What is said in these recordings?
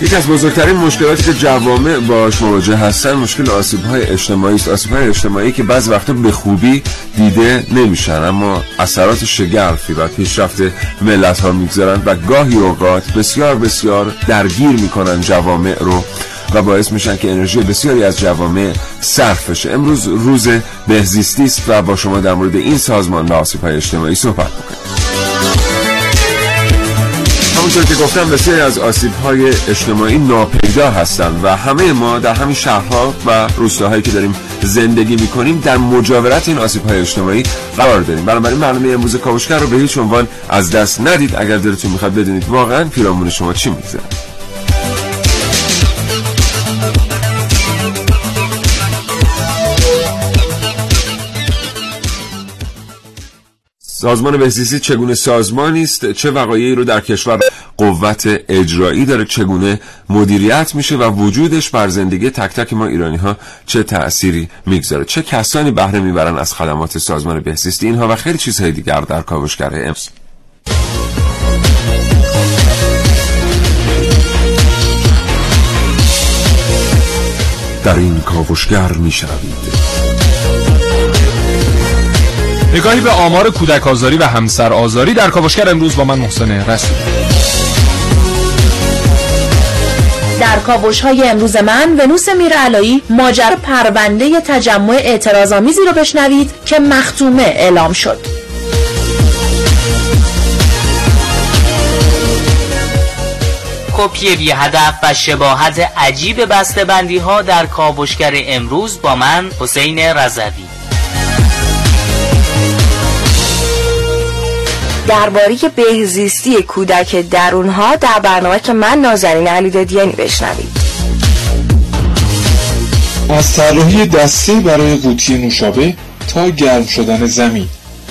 یکی از بزرگترین مشکلاتی که جوامع باش مواجه هستن مشکل آسیب های اجتماعی است. آسیب های اجتماعی که بعض وقتا به خوبی دیده نمیشن اما اثرات شگرفی و پیشرفت ملت ها می‌گذارن و گاهی اوقات بسیار بسیار درگیر می‌کنن جوامع رو و باعث میشن که انرژی بسیاری از جوامع صرف بشه. امروز روز بهزیستی است و با شما در مورد این سازمان و آسیب های اجتماعی صحبت می‌کنیم همونطور که گفتم بسیاری از آسیب های اجتماعی ناپیدا هستند و همه ما در همین شهرها و روستاهایی که داریم زندگی می‌کنیم در مجاورت این آسیب های اجتماعی قرار داریم. بنابراین برنامه امروز کاوشگر رو به هیچ عنوان از دست ندید. اگر دلتون می‌خواد بدونید واقعا پیرامون شما چی میگذره. سازمان بهزیستی چگونه سازمانی است چه وقایعی رو در کشور قوت اجرایی داره چگونه مدیریت میشه و وجودش بر زندگی تک تک ما ایرانی ها چه تأثیری می‌گذاره؟ چه کسانی بهره می‌برن از خدمات سازمان بهزیستی اینها و خیلی چیزهای دیگر در کاوشگر امس در این کاوشگر میشنوید. نگاهی به آمار کودک آزاری و همسر آزاری در کاوشگر امروز با من محسن رسول. در کاوش های امروز من ونوس میرعلایی ماجر پرونده تجمع اعتراضآمیزی رو بشنوید که مختومه اعلام شد. کپی بی هدف و شباهت عجیب بسته بندی ها در کاوشگر امروز با من حسین رضوی. درباره بهزیستی کودک درونها در برنامه که من نازنین علی دادیانی بشنوید. از طراحی دسته برای قوطی نوشابه تا گرم شدن زمین.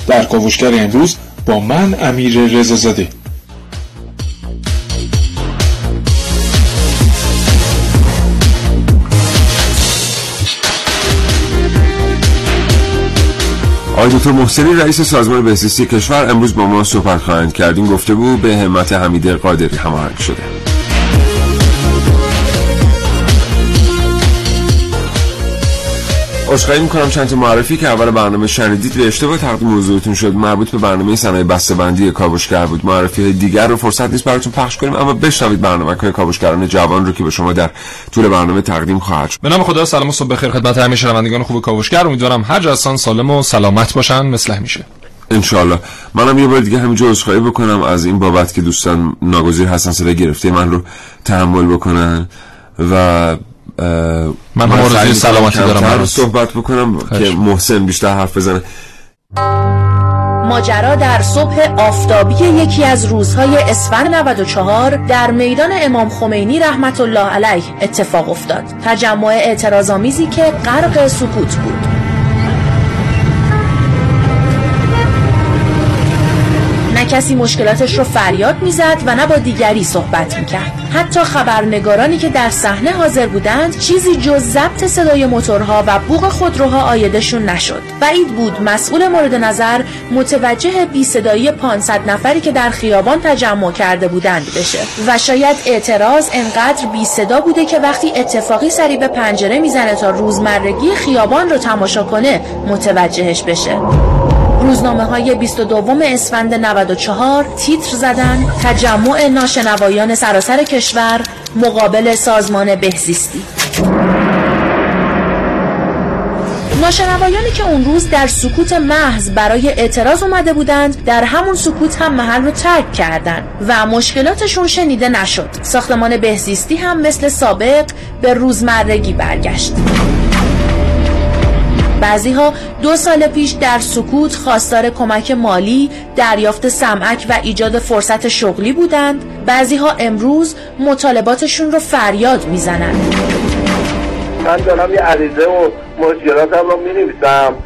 در کاوشگر امروز با من امیر رضازاده آقای دکتر محسنی رئیس سازمان بهزیستی کشور امروز با ما صحبت خواهند کرد. این گفته بود به همت حمید قادری هماهنگ شده. عذرخواهی می‌کنم چند تا معرفی که اول برنامه شنیدید به اشتباه تقدیم موضوعتون شد. مربوط به برنامه صنایع بسته‌بندی کاوشگر بود. معرفی های دیگر رو فرصت نیست براتون پخش کنیم اما بشنوید برنامه های کاوشگران جوان رو که به شما در طول برنامه تقدیم خواهد شد. به نام خدا سلام و صبح بخیر خدمت همه شنوندگان خوب کاوشگر. امیدوارم هر جاستان سالم و سلامت باشن. مثل همیشه انشالله منم یه بار دیگه همینجا عذرخواهی بکنم. از این بابت که دوستان ناگزیر هستن صدای گرفته من رو تحمل بکنن و من هم سلامتی دارم. صحبت بکنم که محسن بیشتر حرف بزنه. ماجرا در صبح آفتابی یکی از روزهای اسفند 94 در میدان امام خمینی رحمت الله علیه اتفاق افتاد. تجمع اعتراضآمیزی که غرق سکوت بود. کسی مشکلاتش رو فریاد می‌زد و نه با دیگری صحبت می‌کرد. حتی خبرنگارانی که در صحنه حاضر بودند چیزی جز ضبط صدای موتورها و بوق خودروها آیدشون نشد. بعید بود مسئول مورد نظر متوجه بی صدایی 500 نفری که در خیابان تجمع کرده بودند بشه. و شاید اعتراض انقدر بی صدا بوده که وقتی اتفاقی سری به پنجره می‌زنه تا روزمرگی خیابان رو تماشا کنه متوجهش بشه. روزنامه های 22 اسفند 94 تیتر زدن تجمع ناشنوایان سراسر کشور مقابل سازمان بهزیستی. ناشنوایانی که اون روز در سکوت محض برای اعتراض اومده بودند در همون سکوت هم محل رو ترک کردند و مشکلاتشون شنیده نشد. ساختمان بهزیستی هم مثل سابق به روزمرگی برگشت. بعضی ها دو سال پیش در سکوت خواستار کمک مالی، دریافت سمعک و ایجاد فرصت شغلی بودند. بعضی ها امروز مطالباتشون رو فریاد می‌زنند. من دارم یه عریضه و مشکلاتم رو می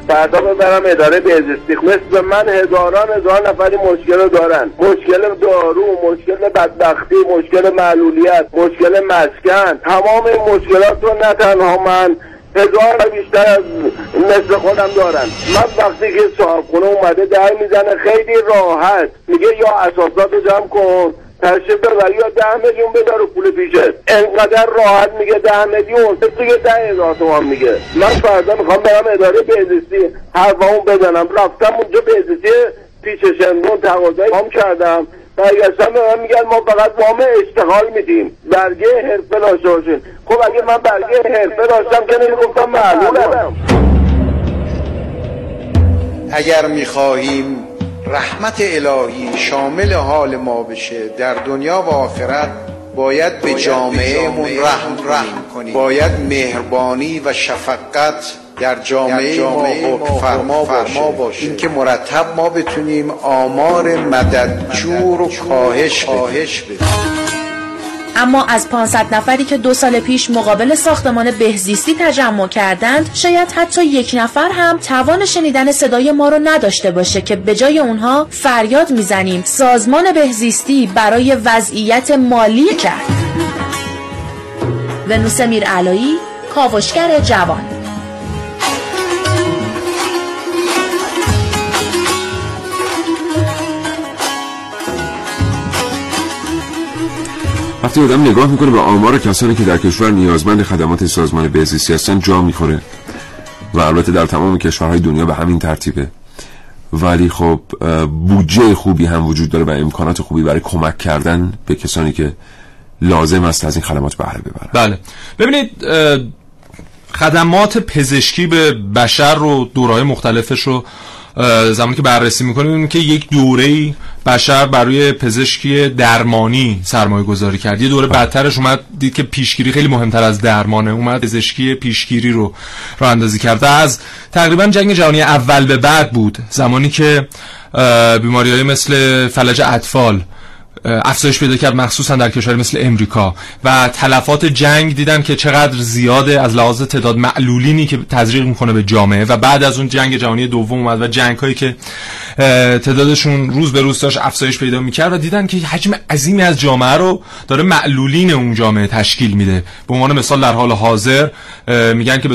فردا ببرم اداره بهزیستی مثل من هزاران هزار نفری مشکل دارن مشکل دارو مشکل بدبختی مشکل معلولیت مشکل مسکن تمام این مشکلات رو نه تنها من هزار بیشتر از مثل خودم دارن. من وقتی که صاحب اومده در می‌زنه خیلی راحت. میگه یا اساسات جمع کن تشریف ببر یا ده میلیون بدار پول پیشت. انقدر راحت میگه ده میلیون. دیگه ده هزار تومان میگه. من فردا می‌خوام برم اداره بهزیستی حرفامو بزنم. رفتم اونجا بهزیستی پیش شنبون تقاضای کردم. برگشتم به من میگن ما فقط وام اشتغال میدیم. برگه حرفه داشته باشین. خب اگه من برگه حرفه داشتم که نمی‌گفتم معلولم اگر می‌خواهیم رحمت الهی شامل حال ما بشه در دنیا و آخرت باید به جامعهمون رحم کنیم. باید مهربانی و شفقت در جامعه ما حکم فرما باشه. اینکه مرتب ما بتونیم آمار مددجور و کاهش بدیم. اما از 500 نفری که دو سال پیش مقابل ساختمان بهزیستی تجمع کردند شاید حتی یک نفر هم توان شنیدن صدای ما رو نداشته باشه که به جای اونها فریاد می‌زنیم. سازمان بهزیستی برای وضعیت مالی کرد. ونوس میر علایی کاوشگر جوان. وقتی آدم نگاه می‌کنه به آمار کسانی که در کشور نیازمند خدمات سازمان بهزیستی هستن جا می‌خوره. و البته در تمام کشورهای دنیا به همین ترتیبه. ولی خب بودجه خوبی هم وجود داره و امکانات خوبی برای کمک کردن به کسانی که لازم است از این خدمات بهره ببرن. بله. ببینید خدمات پزشکی به بشر رو دورهای مختلفش رو زمانی که بررسی می‌کنیم که یک دوره بشر برای پزشکی درمانی سرمایه گذاری کرد. یه دوره بدترش اومد دید که پیشگیری خیلی مهمتر از درمانه اومد پزشکی پیشگیری رو راه اندازی کرد. از تقریبا جنگ جهانی اول به بعد بود زمانی که بیماری های مثل فلج اطفال افزایش پیدا کرد مخصوصا در کشور مثل امریکا. و تلفات جنگ دیدن که چقدر زیاده از لحاظ تعداد معلولینی که تزریق می‌کنه به جامعه. و بعد از اون جنگ جهانی دوم اومد و جنگ هایی که تعدادشون روز به روز داشت افزایش پیدا می‌کرد و دیدن که حجم عظیمی از جامعه رو داره معلولین اون جامعه تشکیل میده. به عنوان مثال در حال حاضر میگن که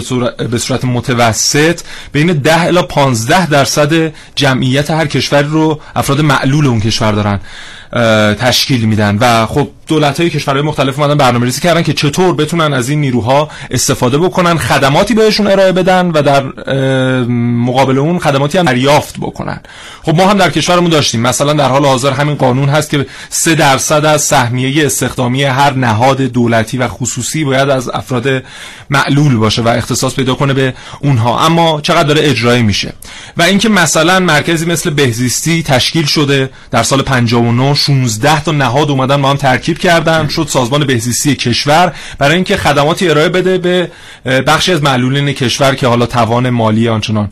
به صورت متوسط بین 10 الی 15 درصد جمعیت هر کشوری رو افراد معلول اون کشور دارن. تشکیل میدن. و خب دولت های کشورهای مختلف اومدن برنامه ریزی کردن که چطور بتونن از این نیروها استفاده بکنن خدماتی بهشون ارائه بدن و در مقابل اون خدماتی هم دریافت بکنن. خب ما هم در کشورمون داشتیم. مثلا در حال حاضر همین قانون هست که 3 درصد از سهمیه استخدامی هر نهاد دولتی و خصوصی باید از افراد معلول باشه و اختصاص پیدا کنه به اونها. اما چقدر داره اجرایی میشه؟ و اینکه مثلا مرکزی مثل بهزیستی تشکیل شده در سال 59 16 تا نهاد اومدن ما هم ترکیب کردن. شد سازمان بهزیستی کشور. برای اینکه خدماتی ارائه بده به بخشی از معلولین کشور که حالا توان مالی آنچنان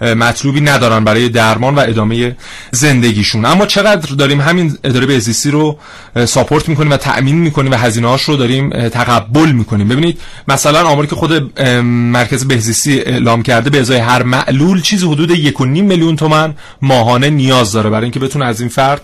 مطلوبی ندارن برای درمان و ادامه زندگیشون. اما چقدر داریم همین اداره بهزیستی رو ساپورت می‌کنیم و تأمین می‌کنیم و هزینه هاش رو داریم تقبل می‌کنیم. ببینید مثلا آماری که خود مرکز بهزیستی اعلام کرده به ازای هر معلول چیزی حدود 1.5 میلیون تومن ماهانه نیاز داره برای اینکه بتونه از این فرد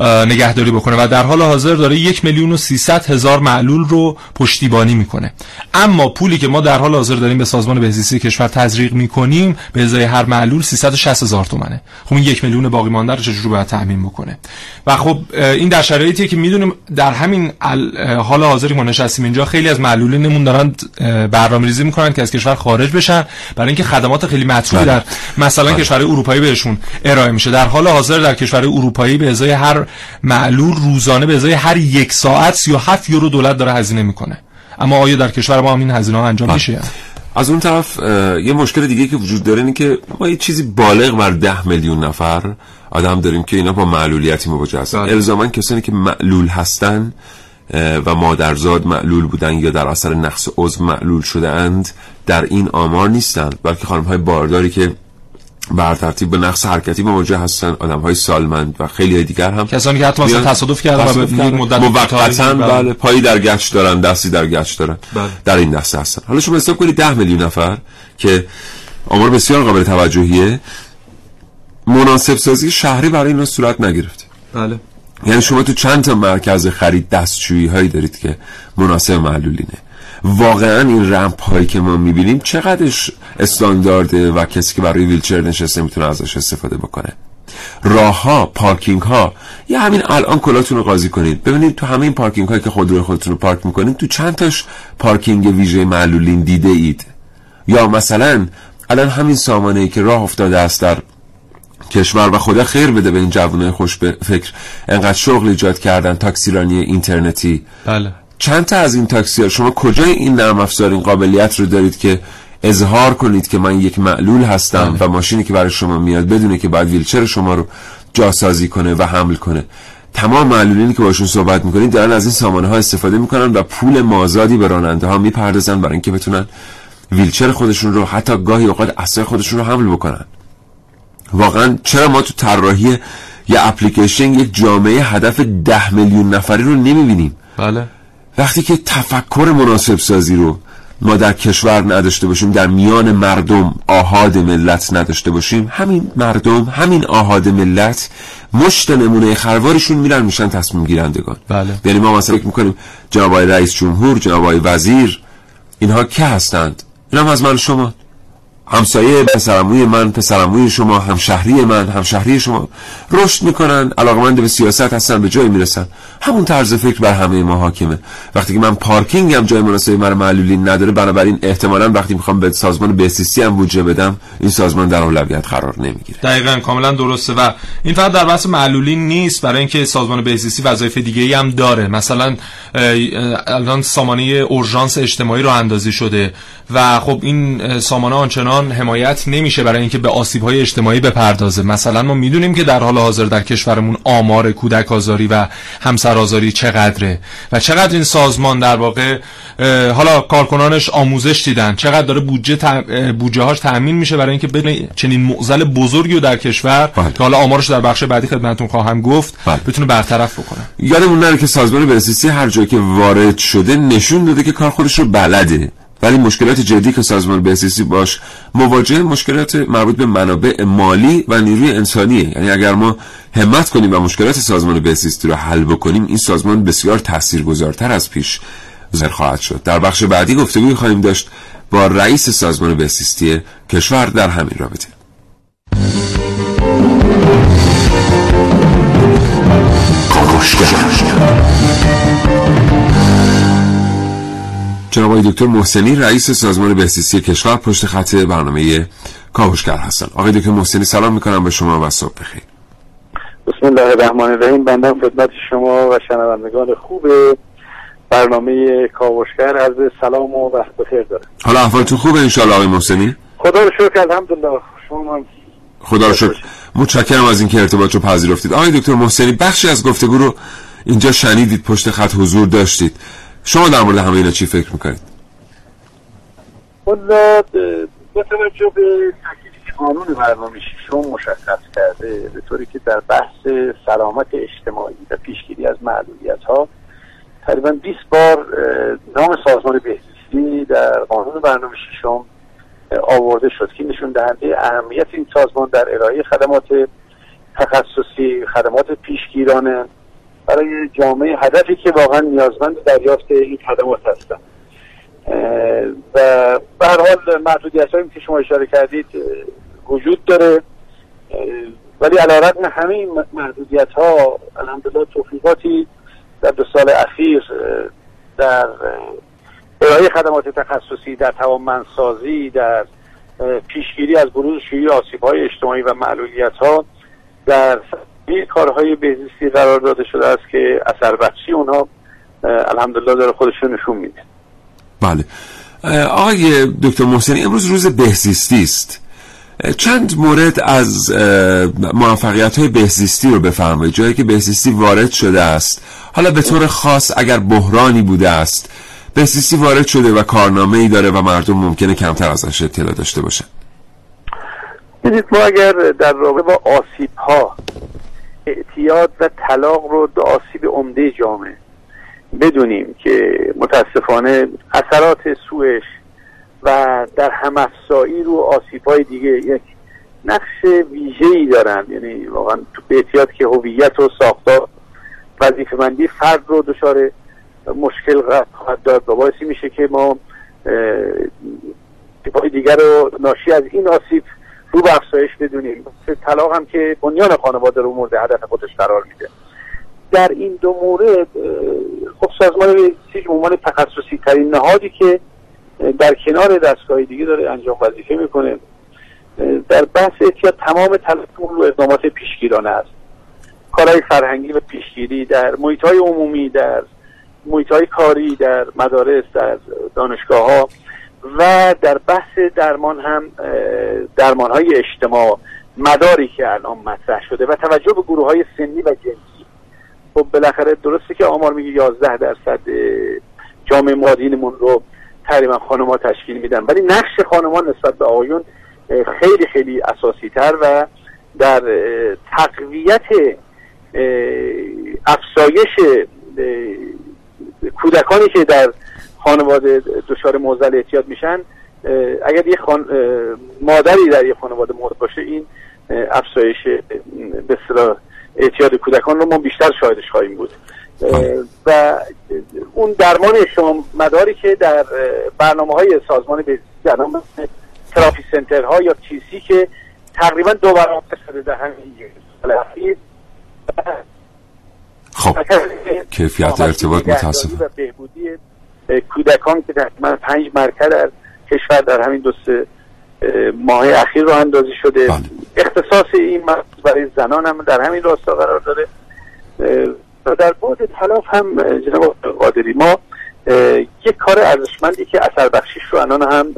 نگهداری بکنه و در حال حاضر داره یک میلیون و سیصد هزار معلول رو پشتیبانی می‌کنه اما پولی که ما در حال حاضر داریم به سازمان بهزیستی کشور تزریق می‌کنیم به ازای هر معلول 360 هزار تومنه خب این یک میلیون باقی مانده رو چجوری باید تامین بکنه و خب این در شرایطی که می‌دونیم در همین حال حاضری ما نشستیم اینجا خیلی از معلولینمون دارن برنامه‌ریزی می‌کنن که از کشور خارج بشن برای اینکه خدمات خیلی مطلوبی بله. در مثلا بله. کشور اروپایی بهشون ارائه میشه در حال حاضر در کشور اروپایی به ازای هر معلول روزانه به ازای هر یک ساعت 37 یورو دولت داره هزینه می‌کنه. اما آیا در کشور ما هم این هزینه ها انجام میشه از اون طرف یه مشکل دیگه که وجود داره اینه که ما یه چیزی بالغ بر ده میلیون نفر آدم داریم که اینا با معلولیتی مواجه هستن. بله. الزاما کسانی که معلول هستن و مادرزاد معلول بودن یا در اثر نقص عضو معلول شده اند در این آمار نیستند بلکه خانم های بارداری که بر ترتیب به نقص حرکتی مواجه هستن آدم های سالمند و خیلی دیگر هم. کسانی که حتی مثلا تصادف کردن و مدت موقتا بله پایی در گچ دارن دستی در گچ دارن. بله. در این دسته هستن. حالا شما حساب کنید 10 میلیون نفر که آمار بسیار قابل توجهیه. مناسب سازی شهری برای اینا صورت نگرفته. بله. یعنی شما تو چند تا مرکز خرید دستشویی هایی دارید که مناسب معلولینه. واقعا این رمپ هایی که ما می‌بینیم چقدرش استاندارده و کسی که برای ویلچر نشسته می‌تونه ازش استفاده بکنه؟ راه ها پارکینگ ها یا همین الان کلاتون رو قاضی کنید. ببینید تو همه این پارکینگ هایی که خودروی خودتون رو پارک می‌کنید تو چند تاش پارکینگ ویژه معلولین دیده اید؟ یا مثلا الان همین سامانه ای که راه افتاده است در کشور و خدا خیر بده به این جوانای خوش فکر. انقدر شغل ایجاد کردن تاکسیرانی اینترنتی. بله. چند تا از این تاکسی ها شما کجای این نرم افزار این قابلیت رو دارید که اظهار کنید که من یک معلول هستم و ماشینی که برای شما میاد بدونه که باید ویلچر شما رو جاسازی کنه و حمل کنه. تمام معلولینی که باشون صحبت می‌کنید دارن از این سامانه ها استفاده می‌کنن و پول مازادی به راننده ها می‌پردازن برای اینکه بتونن ویلچر خودشون رو حتی گاهی اوقات اسای خودشون رو حمل بکنن. واقعا چرا ما تو طراحی یه اپلیکیشن یک جامعه هدف ده میلیون نفری رو نمی‌بینیم؟ بله. وقتی که تفکر مناسب سازی رو ما در کشور نداشته باشیم در میان مردم آهاد ملت نداشته باشیم همین مردم همین آهاد ملت مشت نمونه خروارشون میرن میشن تصمیم گیرندگان. بله. یعنی ما مثلا فکر می‌کنیم جناب رئیس جمهور جناب وزیر اینها که هستند؟ اینا هم از من شما. همسایه پسرموی من پسرموی شما همشهری من همشهری شما رشد می‌کنن علاقمند به سیاست هستن به جای می‌رسن. همون طرز فکر بر همه ما حاکمه. وقتی که من پارکینگ هم جای مناسبی من معلولین نداره بنابراین احتمالا وقتی می‌خوام به سازمان بهزیستی هم بودجه بدم این سازمان در اولویت قرار نمی‌گیره. دقیقا کاملا درسته. و این فقط در بحث معلولین نیست برای اینکه سازمان بهزیستی وظایف دیگه ای هم داره. مثلا الان سامانه اورژانس اجتماعی رو اندازی شده. و خب این سامانه آنچنان حمایت نمیشه برای اینکه به آسیب های اجتماعی بپردازه مثلا ما می‌دونیم که در حال حاضر در کشورمون آمار کودک آزاری و همسر آزاری چقدره و چقدر این سازمان در واقع حالا کارکنانش آموزش دیدن چقدر داره بودجه بودجه هاش تامین میشه برای اینکه بتونه چنین معضل بزرگی رو در کشور بله. که حالا آمارش در بخش بعدی خدمتتون خواهم گفت بله. بتونه برطرف بکنه یادمون نره که سازمان بهزیستی هر جایی که وارد شده نشون داده که کار خودش رو بلده ولی مشکلات جدی که سازمان بهزیستی باش مواجه مشکلات مربوط به منابع مالی و نیروی انسانیه. یعنی اگر ما همت کنیم و مشکلات سازمان بهزیستی رو حل بکنیم این سازمان بسیار تاثیرگذارتر از پیش ظاهر خواهد شد. در بخش بعدی گفتگوی خواهیم داشت با رئیس سازمان بهزیستی کشور در همین رابطه. جناب آقای دکتر محسنی رئیس سازمان بهزیستی کشور پشت خط برنامه کاوشگر هستن. آقای دکتر محسنی سلام می‌کنم به شما و صبح بخیر. بسم الله الرحمن الرحیم. بنده خدمت شما و شنوندگان خوب برنامه کاوشگر. عرض سلام و وقت بخیر دارم. حالا احوالتون خوبه انشالله آقای محسنی؟ خدا رو شکر الحمدلله. شما هم خدا رو شکر. متشکرم از اینکه ارتباط رو پذیرفتید. آقای دکتر محسنی بخشی از گفتگو رو اینجا شنیدید پشت خط حضور داشتید. شما در مورد همه اینا چی فکر می‌کنید؟ والا با توجه به تکلیفی که قانون برنامه ششم مشخص کرده به طوری که در بحث سلامت اجتماعی و پیشگیری از معلولیت ها تقریبا 20 بار نام سازمان بهزیستی در قانون برنامه ششم آورده شد که نشون دهنده اهمیت این سازمان در ارائه خدمات تخصصی خدمات پیشگیرانه برای جامعه هدفی که واقعا نیازمند دریافت این خدمات هستند اه، و به هر حال محدودیت هایی که شما اشاره کردید وجود داره. ولی علی رغم همه این محدودیت ها الحمدلله توفیقاتی در دو سال اخیر در ارائه خدمات تخصصی در توانمندسازی در پیشگیری از بروز شیوع آسیب های اجتماعی و معلولیت ها در این کارهای بهزیستی قرار داده شده است که اثر بخشی اونها الحمدلله داره خودشون نشون میده. بله. آقای دکتر محسنی امروز روز بهزیستی است. چند مورد از موفقیت های بهزیستی رو بفرمایید. جایی که بهزیستی وارد شده است. حالا به طور خاص اگر بحرانی بوده است بهزیستی وارد شده و کارنامه ای داره و مردم ممکنه کمتر ازش اطلاع داشته باشن. ببینید ما اگر در رابطه با آسیب ها اعتیاد و طلاق رو دو آسیب عمده جامعه. بدونیم که متاسفانه اثرات سوش و در همافزایی رو آسیب های دیگه یک نقش ویژه ای دارن. یعنی واقعا تو اعتیاد که هویت و ساختار وظیفه مندی فرد رو دچار مشکل خواهد داد و باعثی میشه که ما های دیگر رو ناشی از این آسیب رو به افزایش بدونیم. طلاق هم که بنیان خانواده رو مورد هدف خودش قرار میده. در این دو مورد خب سازمان سیج عنوان تخصصی ترین نهادی که در کنار دستگاه دیگه داره انجام وظیفه می‌کنه در بحث احتیاط تمام تلاشمون رو اقدامات پیشگیرانه است. کارهای فرهنگی و پیشگیری در محیط های عمومی در محیط های کاری در مدارس در دانشگاه ها و در بحث درمان هم درمان های اجتماع مداری که الان مطرح شده و توجه به گروه های سنی و جنسی. خب بالاخره درسته که آمار میگه 11 درصد جامعه مادینمون رو تقریبا خانمها تشکیل میدن. ولی نقش خانمان نسبت به آقایون خیلی خیلی اساسی تر و در تقویت افزایش کودکانی که در خانواده دچار موزل اعتیاد میشن اگر یه خان... مادری در یه خانواده مورد باشه این افزایش به اصطلاح اعتیاد کودکان رو ما بیشتر شاهدش خواهیم بود. و اون درمان شما مداری که در برنامه های سازمان به تراپی سنتر ها یا تیسی که تقریبا دو برابر شده در همین خب کیفیت ارتباط متاسف و بهبودی کودکان که تقریبا پنج مرکز در کشور در همین دو سه ماه اخیر رو اندازی شده. بله. اختصاص این برای زنان هم در همین راستا قرار داره. و در بعد تلاف هم جناب قادری ما یک کار ارزشمندی که اثر بخشیش رو الان هم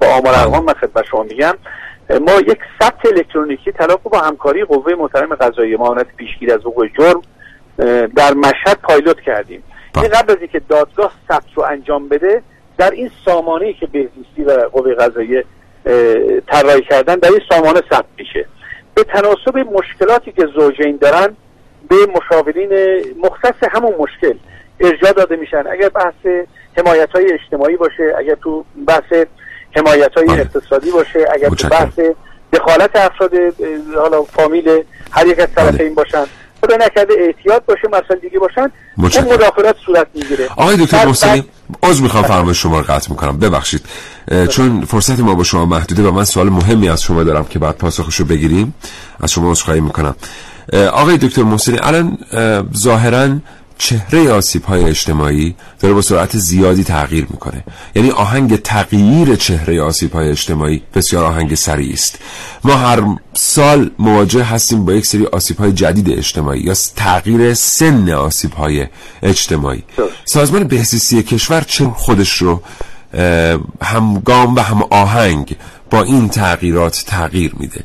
با آمار ارقام من خدمت شما میگم. ما یک ثبت الکترونیکی طلاق با همکاری قوه محترم قضایی معاونت پیشگیری از وقوع جرم در مشهد پایلوت کردیم. این قبل از اینکه دادگاه ثبت رو انجام بده در این سامانه که بهزیستی و قوه قضایی طراحی کردن در این سامانه ثبت میشه. به تناسب مشکلاتی که زوجین دارن به مشاورین مختص همون مشکل ارجاع داده میشن. اگر بحث حمایت های اجتماعی باشه اگر تو بحث حمایت های بله. اقتصادی باشه اگر تو بحث دخالت افراد حالا فامیل هر یک از طرفین بله. باشن. خدا نکرده احتیاط باشه مثلا دیگه باشن اون مداخلات صورت می‌گیره. آقای دکتر محسنی از می‌خوام فرمایش شما رو قطع می‌کنم. ببخشید. چون فرصت ما با شما محدوده و من سوال مهمی از شما دارم که بعد پاسخش رو بگیریم. از شما عذرخواهی می‌کنم. آقای دکتر محسنی الان ظاهرا چهره آسیب های اجتماعی داره با سرعت زیادی تغییر می‌کنه. یعنی آهنگ تغییر چهره آسیب های اجتماعی بسیار آهنگ سریع است. ما هر سال مواجه هستیم با یک سری آسیب های جدید اجتماعی یا تغییر سن آسیب های اجتماعی سازمان بهزیستی کشور چه خودش رو همگام و هم آهنگ با این تغییرات تغییر میده؟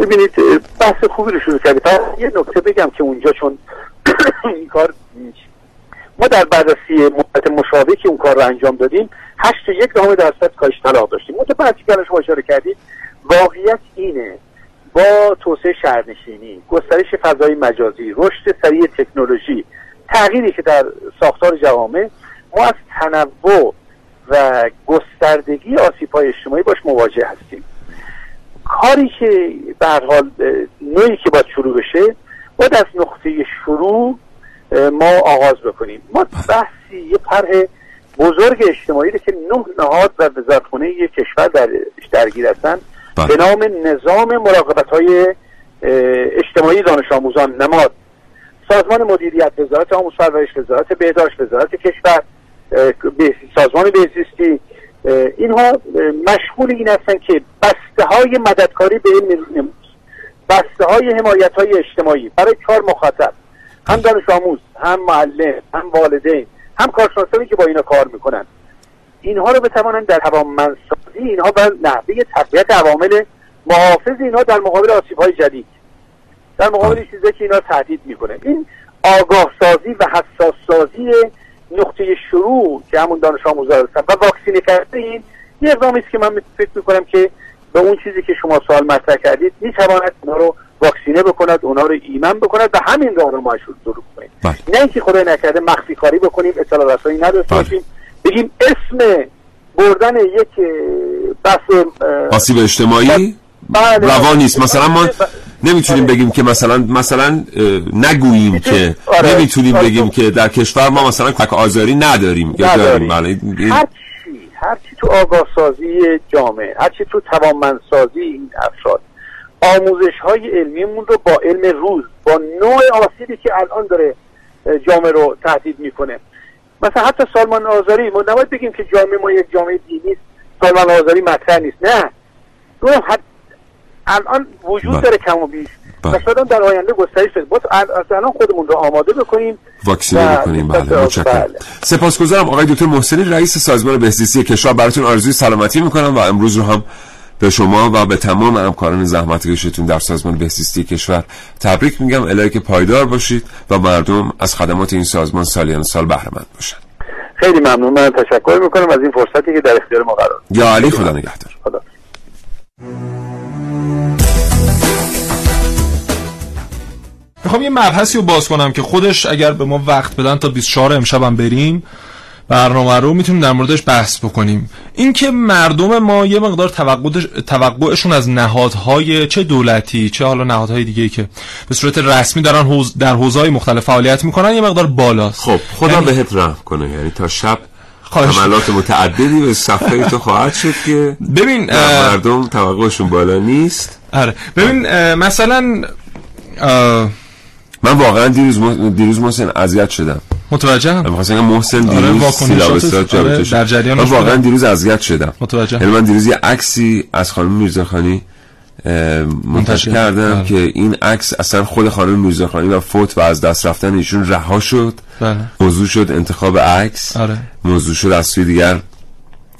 ببینید بحث خوبی رو شروع کردید یه نکته بگم که اونجا چون این کار ما در بررسی مدت مشابه که اون کار رو انجام دادیم هشت یک دهم درصد کاهش طلاق داشتیم. متوجه که شما اشاره کردید واقعیت اینه با توسعه شهرنشینی گسترش فضای مجازی رشد سریع تکنولوژی تغییری که در ساختار جوامع ما از تنوع و گستردگی آسیب های اجتماعی باش مواجه هستیم. کاری که به حال نوعی که باید شروع بشه باید از نقطه شروع ما آغاز بکنیم ما بحثی یه طرح بزرگ اجتماعی رو که نه نهاد و وزارتخونه یک کشور در درگیر هستن بله. به نام نظام مراقبت های اجتماعی دانش آموزان نماد سازمان مدیریت وزارت آموز پرورش وزارت بهداشت وزارت کشور سازمان بهزیستی اینها مشغول این هستن که بسته های مددکاری به این بسته های حمایت های اجتماعی برای چهار مخاطب. هم دانش آموز هم معلم هم والدین هم کارشناسانی که با اینا کار می‌کنن. اینها رو بتوانند در توانمندسازی اینها و نحوه تقویت عوامل محافظ اینها در مقابل آسیب های جدید. در مقابل چیزی که اینا تهدید می‌کنه. این آگاه سازی و حساس سازی نقطه شروع که همون دانش آموزا هستن و واکسینه کرده این یه اقدامی است که من فکر می‌کنم که به اون چیزی که شما سوال مطرح کردید می‌تواند اونا رو واکسینه بکند اونا رو ایمن بکند و همین راه رو ما شروع کنیم بله. نه اینکه خدای نکرده مخفی کاری بکنیم اطلاع رسانی نداشته بله. باشیم بگیم اسم بردن یک اه، آسیب اجتماعی بله. روا نیست مثلا ما بله. نمی‌تونیم. بگیم که مثلا مثلا نگوییم که آره. نمی‌تونیم آره. بگیم که در کشور ما مثلا کک آزاری نداریم یا نداریم. داریم بله هر تو آگاه سازی جامعه هر چی تو توانمندسازی این افراد آموزش های علمیمون رو با علم روز با نوع آسیبی که الان داره جامعه رو تهدید می‌کنه مثلا حتی سالمان آزاری ما نباید بگیم که جامعه ما یک جامعه دینی است سالمان آزاری مطرح نیست نه گفتم حد الان وجود بله. داره کم و بیش. و شاید هم در آینده گسترش با از الان خودمون رو آماده بکنیم واکسینه بکنیم. بله متشکرم. بله. سپاسگزارم آقای دکتر محسنی رئیس سازمان بهزیستی کشور. براتون آرزوی سلامتی می‌کنم و امروز رو هم به شما و به تمام همکاران زحمتکشتون در سازمان بهزیستی کشور تبریک میگم. الهی که پایدار باشید و مردم از خدمات این سازمان سالیان سال بهره مند باشن. خیلی ممنون. من تشکر می‌کنم از این فرصتی که در اختیار ما قرار داد. یا علی خدا نگهدار. خدا. می‌خوام یه مبحثی رو باز کنم که خودش اگر به ما وقت بدن تا 24 امشبم بریم برنامه رو می‌تونیم در موردش بحث بکنیم. اینکه مردم ما یه مقدار توقعش- توقعشون از نهادهای چه دولتی چه حالا نهادهای دیگه که به صورت رسمی دارن حوز در حوزه‌های مختلف فعالیت می‌کنن یه مقدار بالاست. خب خدا یعنی- بهت رحم کنه. یعنی تا شب عملات متعددی به صفحه تو خواهد شد که ببین مردم توقعشون بالا نیست. آره. ببین مثلا من واقعا دیروز. دیروز محسن اذیت شدم متوجهم من خواستم محسن آره، دیروز آره،. در جریانش من واقعا. دیروز اذیت شدم متوجه. یعنی من دیروز یه عکسی از خانم میرزاخانی منتشر. کردم آره. که این عکس اصلا خود خانم میرزاخانی و فوت و از دست رفتن ایشون رها شد بله موضوع شد انتخاب عکس آره موضوع شد از سوی دیگر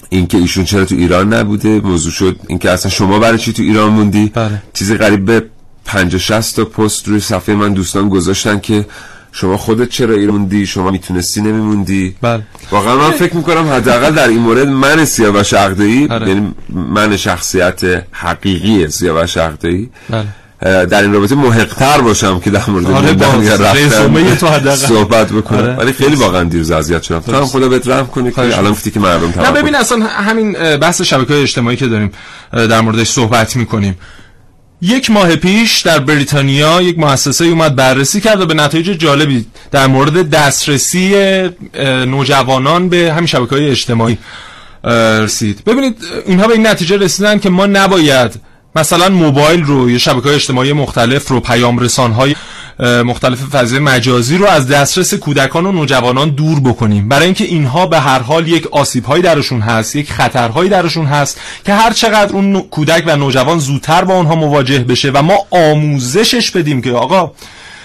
اینکه ایشون چرا تو ایران نبوده موضوع شد اینکه اصلا شما برای چی تو ایران موندی بله. چیزی قریب به 50 60 تا پست روی صفحه من دوستان گذاشتن که شما خودت چرا ایران موندی؟ شما می‌تونستی نمیموندی؟ بله. واقعا من فکر می‌کنم حداقل در این مورد من سیاوش عقده‌ای آره. یعنی من شخصیت حقیقی سیاوش عقده‌ای بله. در این رابطه محقتر باشم که در مورد آره، رفتن. صحبت بکنم. آره. ولی خیلی واقعا دیروز اذیت شدم. تو هم خدا بهت رحم کنه که الان گفتی که مردم نه ببین اصلا همین بحث شبکه اجتماعی که داریم در موردش صحبت می‌کنیم. یک ماه پیش در بریتانیا یک مؤسسه اومد بررسی کرد و به نتایج جالبی در مورد دسترسی نوجوانان به همین شبکه های اجتماعی رسید. ببینید اینها به این نتیجه رسیدن که ما نباید مثلا موبایل رو یا شبکه های اجتماعی مختلف رو پیام رسان های مختلف فضای مجازی رو از دسترس کودکان و نوجوانان دور بکنیم. برای اینکه اینها به هر حال یک آسیب هایی درشون هست یک خطرهایی درشون هست که هر چقدر اون کودک و نوجوان زودتر با اونها مواجه بشه و ما آموزشش بدیم که آقا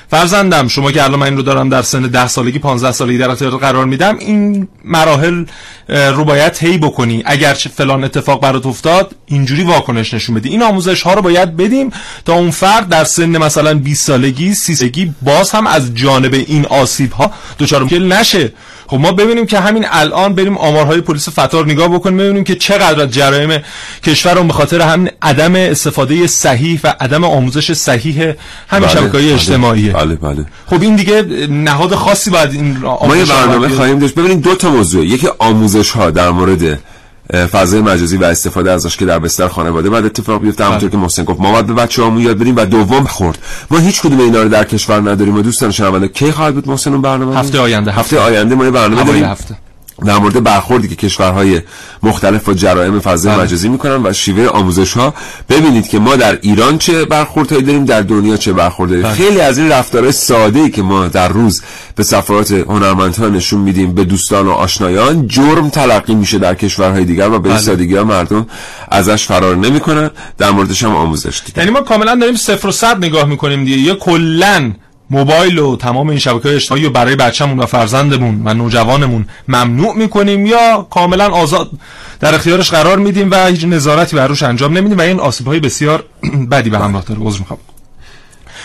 فرزندم شما که الان من این رو دارم در سن ده سالگی 15 سالگی در اختیار قرار میدم این مراحل رو باید طی بکنی. اگر فلان اتفاق برات افتاد اینجوری واکنش نشون بدی. این آموزش ها رو باید بدیم تا اون فرد در سن مثلا 20 سالگی 30 سالگی باز هم از جانب این آسیب ها دچار مشکل نشه. خب ما ببینیم که همین الان بریم آمارهای پلیس فتار نگاه بکنیم ببینیم که چقدر از جرایم کشور رو به خاطر همین عدم استفاده صحیح و عدم آموزش صحیح همین بله، شبکه‌های بله، اجتماعیه بله بله. خب این دیگه نهاد خاصی باید این ما یه رو برنامه خواهیم داشت. ببینید دو تا موضوع. یکی آموزش ها در مورد فضای مجازی و استفاده ازش که در بستر خانواده بعد اتفاق بیفته همونطور که محسن گفت ما باید به بچه‌هامون یاد بدیم و دوم خورد. ما هیچ کدوم اینا رو در کشور نداریم و دوستان شنونده کی خواهد بود محسن اون برنامه هفته آینده. هفته آینده ما یه برنامه داریم. هفته. در مورد برخوردی که کشورهای مختلف با جرائم فضای بله. مجازی می‌کنن و شیوه آموزش ها ببینید که ما در ایران چه برخوردهایی داریم در دنیا چه برخوردهایی بله. خیلی از این رفتارهای ساده ای که ما در روز به صفحات هنرمندها نشون میدیم به دوستان و آشنایان جرم تلقی میشه در کشورهای دیگر و به این. سادگی ها مردم ازش فرار نمی‌کنن در موردش هم آموزش دیدن یعنی ما کاملا داریم صفر و صد نگاه می‌کنیم دیگه یا کلا موبایل و تمام این شبکه اجتماعی رو برای بچه‌مون و فرزندمون و نوجوانمون ممنوع می‌کنیم یا کاملا آزاد در اختیارش قرار میدیم و هیچ نظارتی بر روش انجام نمیدیم و این آسیب‌های بسیار بدی به همراه داره. عذر می‌خوام.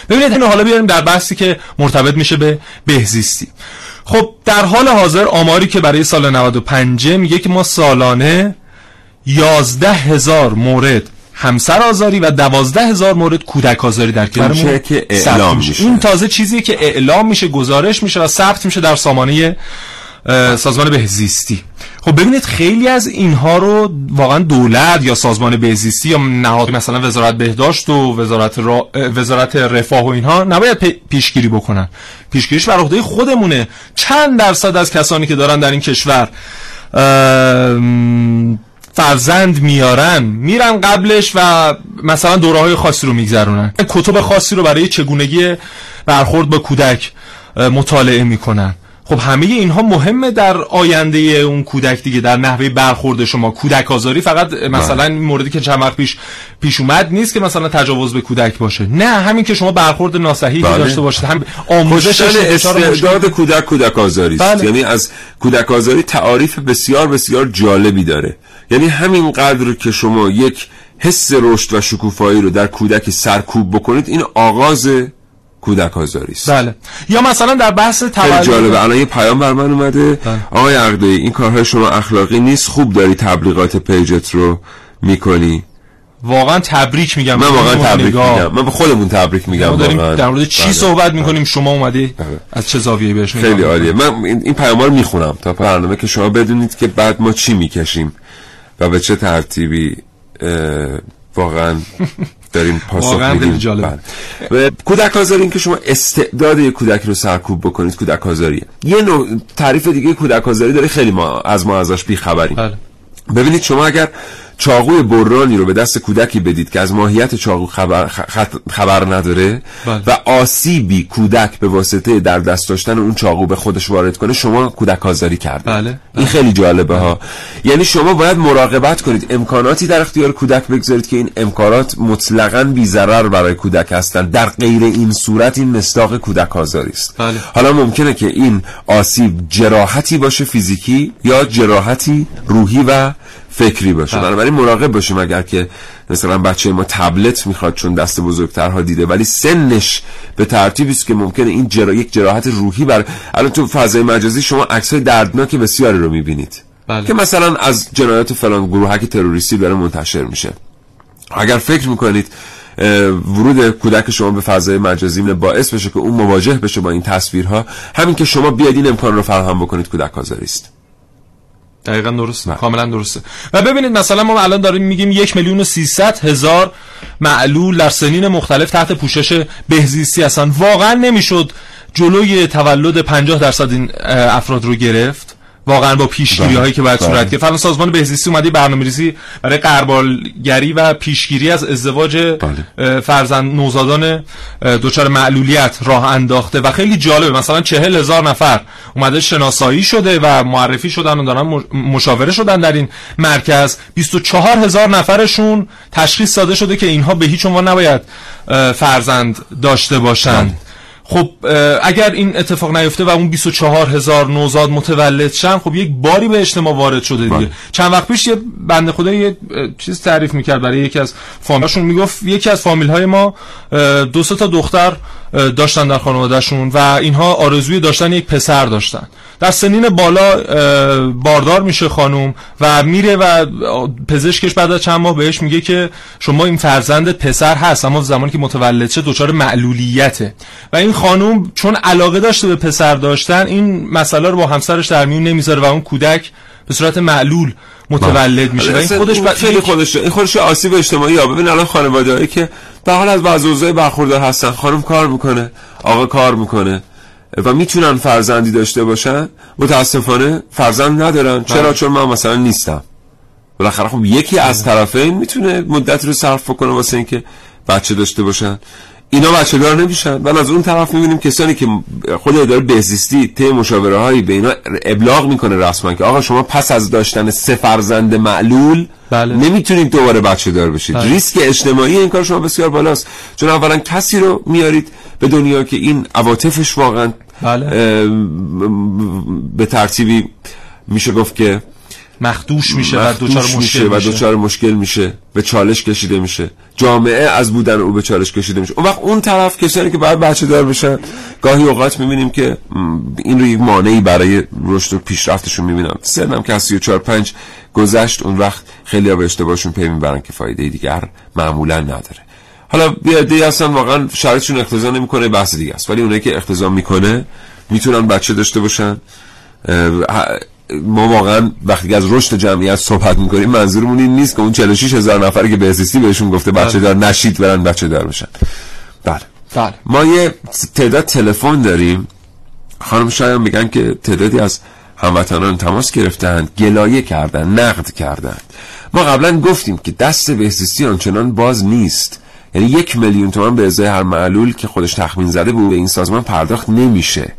ببینید اینو حالا بیاریم در بحثی که مرتبط میشه به بهزیستی. خب در حال حاضر آماری که برای سال 95 میگه که ما سالانه 11 هزار مورد همسر آزاری و دوازده هزار مورد کودک آزاری در کشورمون که اعلام میشه. این تازه چیزیه که اعلام میشه گزارش میشه و ثبت میشه در سامانه سازمان بهزیستی. خب ببینید خیلی از اینها رو واقعا دولت یا سازمان بهزیستی یا نهاد مثلا وزارت بهداشت و وزارت, را... وزارت رفاه و اینها نباید پیشگیری بکنن. پیشگیریش بر عهده خودمونه. چند درصد از کسانی که دارن در این کشور فرزند میارن میرن قبلش و مثلا دوره های خاصی رو میگذرونن. کتب خاصی رو برای چگونگی برخورد با کودک مطالعه می‌کنن. خب همه اینها مهمه در آینده اون کودک دیگه در نحوه برخورد شما. کودک آزاری فقط مثلا این موردی که چند وقت پیش پیش اومد نیست که مثلا تجاوز به کودک باشه. نه همین که شما برخورد ناصحیحی بله. داشته باشید. هم آموزش استعداد کودک کودک آزاری است بله. یعنی از کودک آزاری تعاریف بسیار بسیار جالبی داره. یعنی همین قدر که شما یک حس رشد و شکوفایی رو در کودک سرکوب بکنید این آغاز کودک آزاری است. بله. یا مثلا در بحث تولد جالبه. الان یه پیام بر من اومده. بله. آقای عقدی این کارهای شما اخلاقی نیست خوب داری تبلیغات پیجت رو می‌کنی. واقعا تبریک میگم. من واقعا تبریک میگم. من به خودمون تبریک میگم واقعا. در مورد چی بله. صحبت بله. می‌کنیم؟ شما اومدی بله. از چه زاویه‌ای بهش خیلی عالیه. من این پیام رو می‌خونم تا برنامه که شما بدونید که بعد ما چی می‌کشیم. و به چه ترتیبی واقعا داریم پاسخ میدیم بله. کودک آزاری این که شما استعداد یک کودک رو سرکوب بکنید کودک آزاریه یه نوع تعریف دیگه کودک آزاری داره خیلی ما از ما ازش بی خبریم بله. ببینید شما اگر چاقوی برانی رو به دست کودکی بدید که از ماهیت چاقو خبر, خبر نداره بله. و آسیبی کودک به واسطه در دست داشتن اون چاقو به خودش وارد کنه شما کودک آزاری کرده بله. این خیلی جالبه ها یعنی شما باید مراقبت کنید امکاناتی در اختیار کودک بگذارید که این امکانات مطلقا بی ضرر برای کودک هستند در غیر این صورت این مصداق کودک آزاری است بله. حالا ممکنه که این آسیب جراحتی باشه فیزیکی یا جراحتی روحی و فکری باشه بله. بنابراین مراقب باشیم اگر که مثلا بچه ما تبلت می‌خواد چون دست بزرگترها دیده ولی سنش به ترتیبی است که ممکنه این جرا... یک جراحت روحی بر الان تو فضای مجازی شما عکسای دردناک بسیاری رو می‌بینید بله. که مثلا از جنایات فلان گروهک تروریستی داره منتشر میشه اگر فکر می‌کنید ورود کودک شما به فضای مجازی باعث بشه که اون مواجه بشه با این تصویرها همین که شما بیاید این امکان رو فراهم بکنید کودک آزاری است دقیقا درسته. بله. کاملا درسته. و ببینید مثلا ما الان داریم میگیم یک میلیون و سیصد هزار معلول در سنین مختلف تحت پوشش بهزیستی هستن. واقعا نمی‌شد جلوی تولد 50 درصد این افراد رو گرفت. واقعا با پیشگیری هایی که باید بله. صورت گرفت سازمان بهزیستی اومده برنامه‌ریزی برای قربالگری و پیشگیری از ازدواج بله. فرزند نوزادان دچار معلولیت راه انداخته و خیلی جالبه مثلا چهل هزار نفر اومده شناسایی شده و معرفی شدن و دارن مشاوره شدن در این مرکز 24 هزار نفرشون تشخیص داده شده که اینها به هیچ عنوان نباید فرزند داشته باشند بله. خب اگر این اتفاق نیفته و اون 24 هزار نوزاد متولد شن خب یک باری به اجتماع وارد شده دیگه. بله. چند وقت پیش یه بنده خدا یه چیز تعریف می‌کرد برای یکی از فامیلاشون می‌گفت یکی از فامیل های ما دو تا دختر داشتن در خانوادهشون و اینها آرزوی داشتن یک پسر داشتن. در سنین بالا باردار میشه خانوم و میره و پزشکش بعد از چند ماه بهش میگه که شما این فرزند پسر هست اما زمانی که متولد شه دچار معلولیته. و این خانوم چون علاقه داشته به پسر داشتن این مسئله رو با همسرش در میون نمی‌ذاره و اون کودک به صورت معلول متولد میشه. و این خودش ب... خیلی خودش این خودش آسیب اجتماعی ها. ببین الان خانواده‌ای که به حال از وضعیت برخوردار هستن. خانم کار می‌کنه آقا کار می‌کنه. و می‌تونن فرزندی داشته باشن متاسفانه فرزند ندارن چرا بله. چون من مثلا نیستم بالاخره خب یکی از بله. طرفین می‌تونه مدت رو صرف کنه واسه اینکه بچه داشته باشن اینا بچه دار نمیشن ولی از اون طرف می‌بینیم کسانی که خود اداره بهزیستی طی مشاوره هایی به اینا ابلاغ می‌کنه رسما که آقا شما پس از داشتن سه فرزند معلول بله. نمی‌تونید دوباره بچه دار بشید بله. ریسک اجتماعی این کار شما بسیار بالاست چون اولا کسی رو میارید به دنیا که این عواطفش واقعا بله. به ترتیبی میشه گفت که مخدوش میشه و دوچار مشکل و میشه. دوچار مشکل میشه. به چالش کشیده میشه. جامعه از بودن او به چالش کشیده میشه. اون وقت اون طرف کسانی که باید بچه دار بشن گاهی اوقات می‌بینیم که این رو یک مانعی برای رشد و پیشرفتشون می‌بینم. سنم که از 34 5 گذشت اون وقت خیلی به اشتباهشون پی می‌برن که فایده دیگر معمولا نداره. حالا بیادی هستن واقعا شرایطشون اقتضا نمی‌کنه بحث دیگه است. ولی اونایی که اقتضا می‌کنه می‌تونن بچه داشته باشن. ما واقعا وقتی از رشد جمعیت صحبت می‌کنیم منظورمون این نیست که اون 46 هزار نفری که بهزیستی بهشون گفته بچه دار نشید برن بچه دار بشن. بله. بله. ما یه تعداد تلفن داریم. خانم شاید میگن که تعدادی از هموطنان تماس گرفتند گلایه کردن نقد کردند. ما قبلا گفتیم که دست بهزیستی آنچنان باز نیست. یعنی یک میلیون تومان به ازای هر معلول که خودش تخمین زده بود به این سازمان پرداخت نمیشه.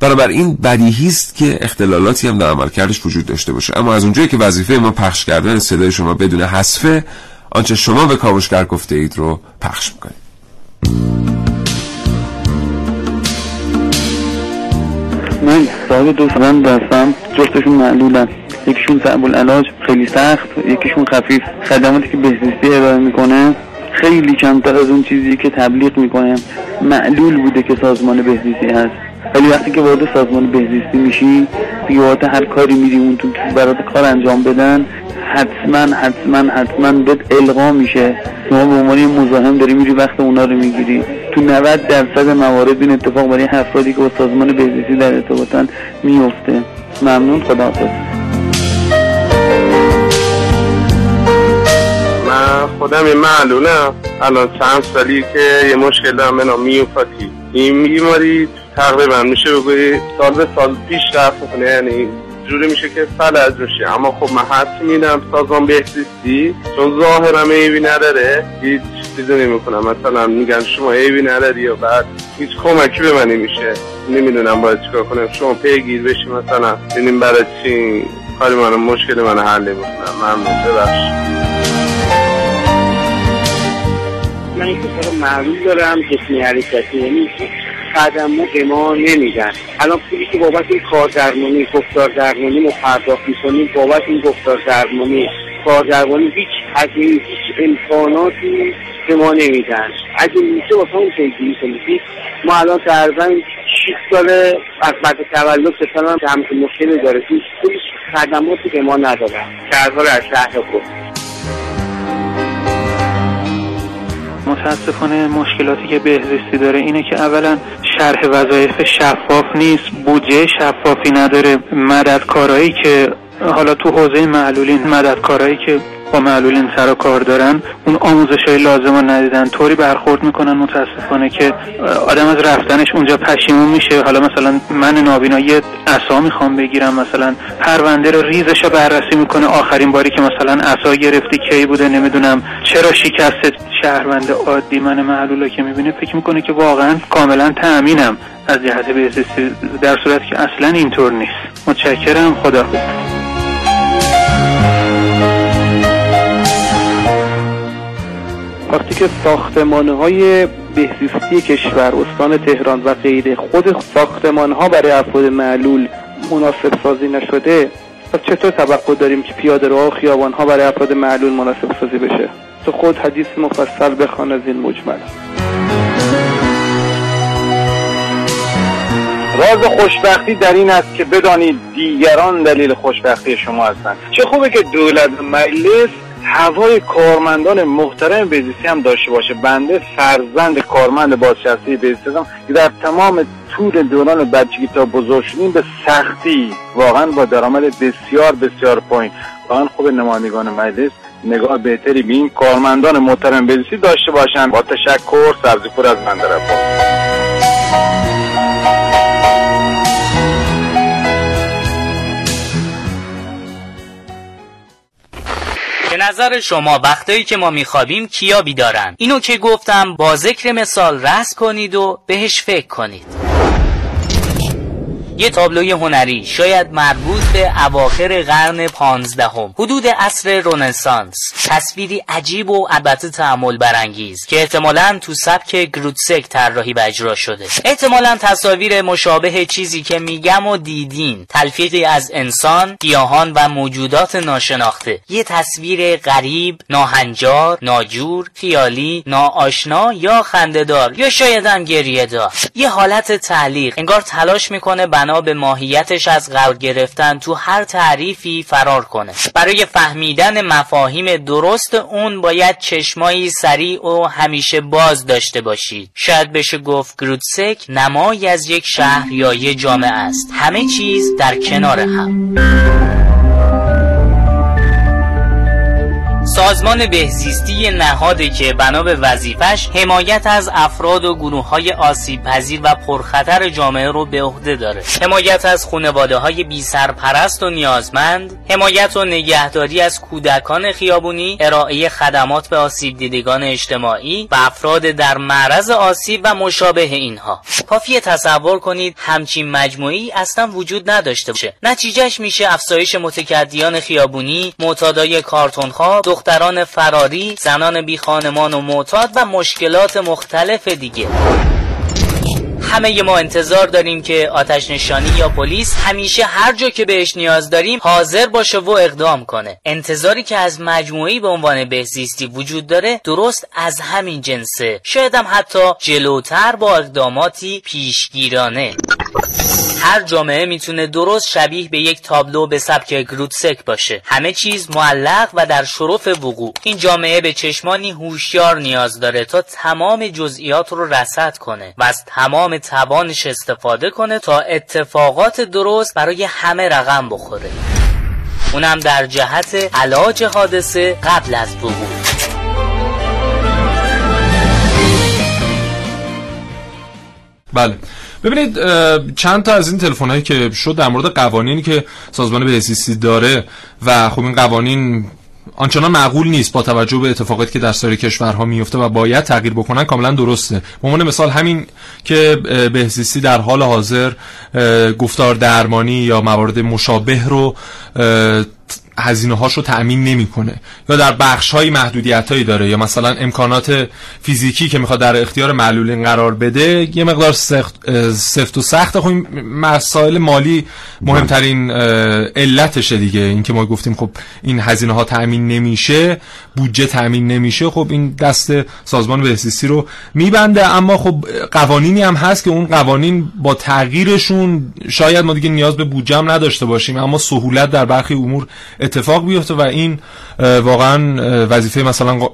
بنابراین بدیهی است که اختلالاتی هم در عملکردش وجود داشته باشه. اما از اونجایی که وظیفه ما پخش کردن صدای شما بدون حذفه آنچه شما به کاوشگر گفته اید رو پخش می‌کنیم. من صاحب دو سالم دستم جفتشون معلولن. یکیشون صعب العلاج خیلی سخت. یکیشون خفیف. خدماتی که بهزیستی ارائه می‌کنه خیلی کمتر از اون چیزی که تبلیغ می‌کنه. معلول بوده که سازمان بهزیستی هست. ولی وقتی که وارد سازمان بهزیستی میشی دیگه هر کاری میری اون تو برات کار انجام بدن حتما حتما حتما بهت القا میشه. شما به عنوان مزاحم داری میری وقت اونا رو می‌گیری. تو 90 درصد موارد این اتفاق برای افرادی که با سازمان بهزیستی در ارتباطن میفته ممنون خداحافظ. خودم یه معلولم الان چند سالی که یه مشکل دارم به نام میوپاتی این بیماری تقریبا میشه بگویی سال به سال پیش رفت می‌کنه. یعنی جوری میشه که فلج میشه اما خب من حد میدم سازمان بهزیستی چون ظاهرم ایوی نداره هیچ چیزی نمی‌کنم. مثلا میگن شما ایوی نداری و بعد هیچ کمکی به من نمیشه. نمی‌دونم باید چیکار کنم. شما پیگیر بشی مثلا. ببینیم برای چی کاری من مشکل من حل نمی‌کنم ممنون. ببخشید. من یک سر معلول دارم جسمی حرکتی یعنی خدمات به ما نمیدن. الان پولی که بابت این کار درمانی گفتار درمانی ما پرداخت می‌کنیم بابت این گفتار درمانی کار درمانی هیچ هزینه هیچ امکاناتی به ما نمیدن. اگه میشه واسه اون پیگیری کنید ما الان تقریبا 6 ساله از بعد تولد پسرم که همچین مشکلی داره هیچ خدماتی به ما ندادن. شهرها از شهر خود متاسفانه مشکلاتی که بهزیستی داره اینه که اولا شرح وظایف شفاف نیست بودجه شفافی نداره. مددکارایی که حالا تو حوزه معلولین مددکارایی که با معلولین سر و کار دارن اون آموزش های لازم رو ندیدن طوری برخورد می‌کنن متاسفانه که آدم از رفتنش اونجا پشیمون میشه. حالا مثلا من نابینا یه عصا می‌خوام بگیرم مثلا پرونده رو ریزش رو بررسی می‌کنه. آخرین باری که مثلا عصا گرفتی کی بوده نمی‌دونم. چرا شکست شهروند عادی من معلولا که می‌بینه؟ فکر می‌کنه که واقعا کاملا تأمینم. از جهت بهزیستی در صورت که اصلا اینطور نیست. متشکرم. خدا وقتی که ساختمانه های بهزیستی کشور استان تهران و غیره خود ساختمان ها برای افراد معلول مناسب سازی نشده پس چطور توقع داریم که پیاده روها و خیابان ها برای افراد معلول مناسب سازی بشه؟ تو خود حدیث مفصل بخوان از این مجمل. راز خوشبختی در این است که بدانید دیگران دلیل خوشبختی شما هستند. چه خوبه که دولت مجلس هوای کارمندان محترم بهزیستی هم داشته باشه. بنده فرزند کارمند بازنشسته بهزیستی هستم که در تمام طول دوران بچگی تا بزرگ شدیم به سختی واقعا با درآمد بسیار بسیار پایین. واقعا خوب نمایندگان مجلس نگاه بهتری به این کارمندان محترم بهزیستی داشته باشن. با تشکر سبزیپور از بندر نظر شما وقتایی که ما میخوابیم کیا بیدارن؟ اینو که گفتم با ذکر مثال رس کنید و بهش فکر کنید. یه تابلوی هنری شاید مربوط به اواخر قرن پانزدهم. حدود عصر رنسانس. تصویری عجیب و البته تعمل برانگیز که احتمالا تو سبک گروتسک طراحی و اجرا شده. احتمالا تصاویر مشابه چیزی که میگم و دیدین. تلفیقی از انسان گیاهان و موجودات ناشناخته. یه تصویر غریب ناهنجار ناجور خیالی ناآشنا یا خندهدار یا شاید هم گریه یه حالت تعلیق. انگار تلاش می‌کنه بنا به ماهیتش از قرار گرفتن تو هر تعریفی فرار کنه. برای فهمیدن مفاهیم درست اون باید چشمایی سریع و همیشه باز داشته باشید شاید بشه گفت گروتسک نمایی از یک شهر یا یک جامعه است. همه چیز در کنار هم. سازمان بهزیستی نهاده که بنا به وظیفش حمایت از افراد و گروه های و پرخطر جامعه رو به عهده داره. حمایت از خانواده های بی سرپرست و نیازمند حمایت و نگهداری از کودکان خیابونی ارائه خدمات به آسیب دیدگان اجتماعی و افراد در معرض آسیب و مشابه اینها. کافیه تصور کنید همچین مجموعی اصلا وجود نداشته باشه. نتیجهش میشه افزایش متکدیان خیابونی معتادای کارتونخواب دختران فراری زنان بی خانمان و معتاد و مشکلات مختلف دیگه. همه ما انتظار داریم که آتش نشانی یا پلیس همیشه هر جا که بهش نیاز داریم حاضر باشه و اقدام کنه. انتظاری که از مجموعی به عنوان بهزیستی وجود داره درست از همین جنسه. شاید هم حتی جلوتر با اقداماتی پیشگیرانه. هر جامعه می‌تونه درست شبیه به یک تابلو به سبک گروتسک باشه. همه چیز معلق و در شرف وقوع. این جامعه به چشمانی هوشیار نیاز داره تا تمام جزئیات رو رصد کنه و از تمام توانش استفاده کنه تا اتفاقات درست برای همه رقم بخوره. اونم در جهت علاج حادثه قبل از وقوع. بله. ببینید چند تا از این تلفن هایی که شد در مورد قوانینی که سازمان بهزیستی داره و خب این قوانین آنچنان معقول نیست با توجه به اتفاقاتی که در سایر کشورها میفته و باید تغییر بکنن کاملا درسته. به عنوان مثال همین که بهزیستی در حال حاضر گفتار درمانی یا موارد مشابه رو هزینه هاش رو تأمین نمی‌کنه. یا در بخش های محدودیت هایی داره یا مثلا امکانات فیزیکی که می‌خواد در اختیار معلولین قرار بده یه مقدار سخت, سفت و سخت. خب این مسائل مالی مهمترین علتشه دیگه. اینکه ما گفتیم خب این هزینه ها تأمین نمیشه بودجه تأمین نمیشه خب این دست سازمان بهزیستی رو میبنده. اما خب قوانینی هم هست که اون قوانین با تغییرشون شاید ما دیگه نیاز به بودجه هم نداشته باشیم. اما سهولت در برخی امور اتفاق بیفته و این واقعا وظیفه مثلا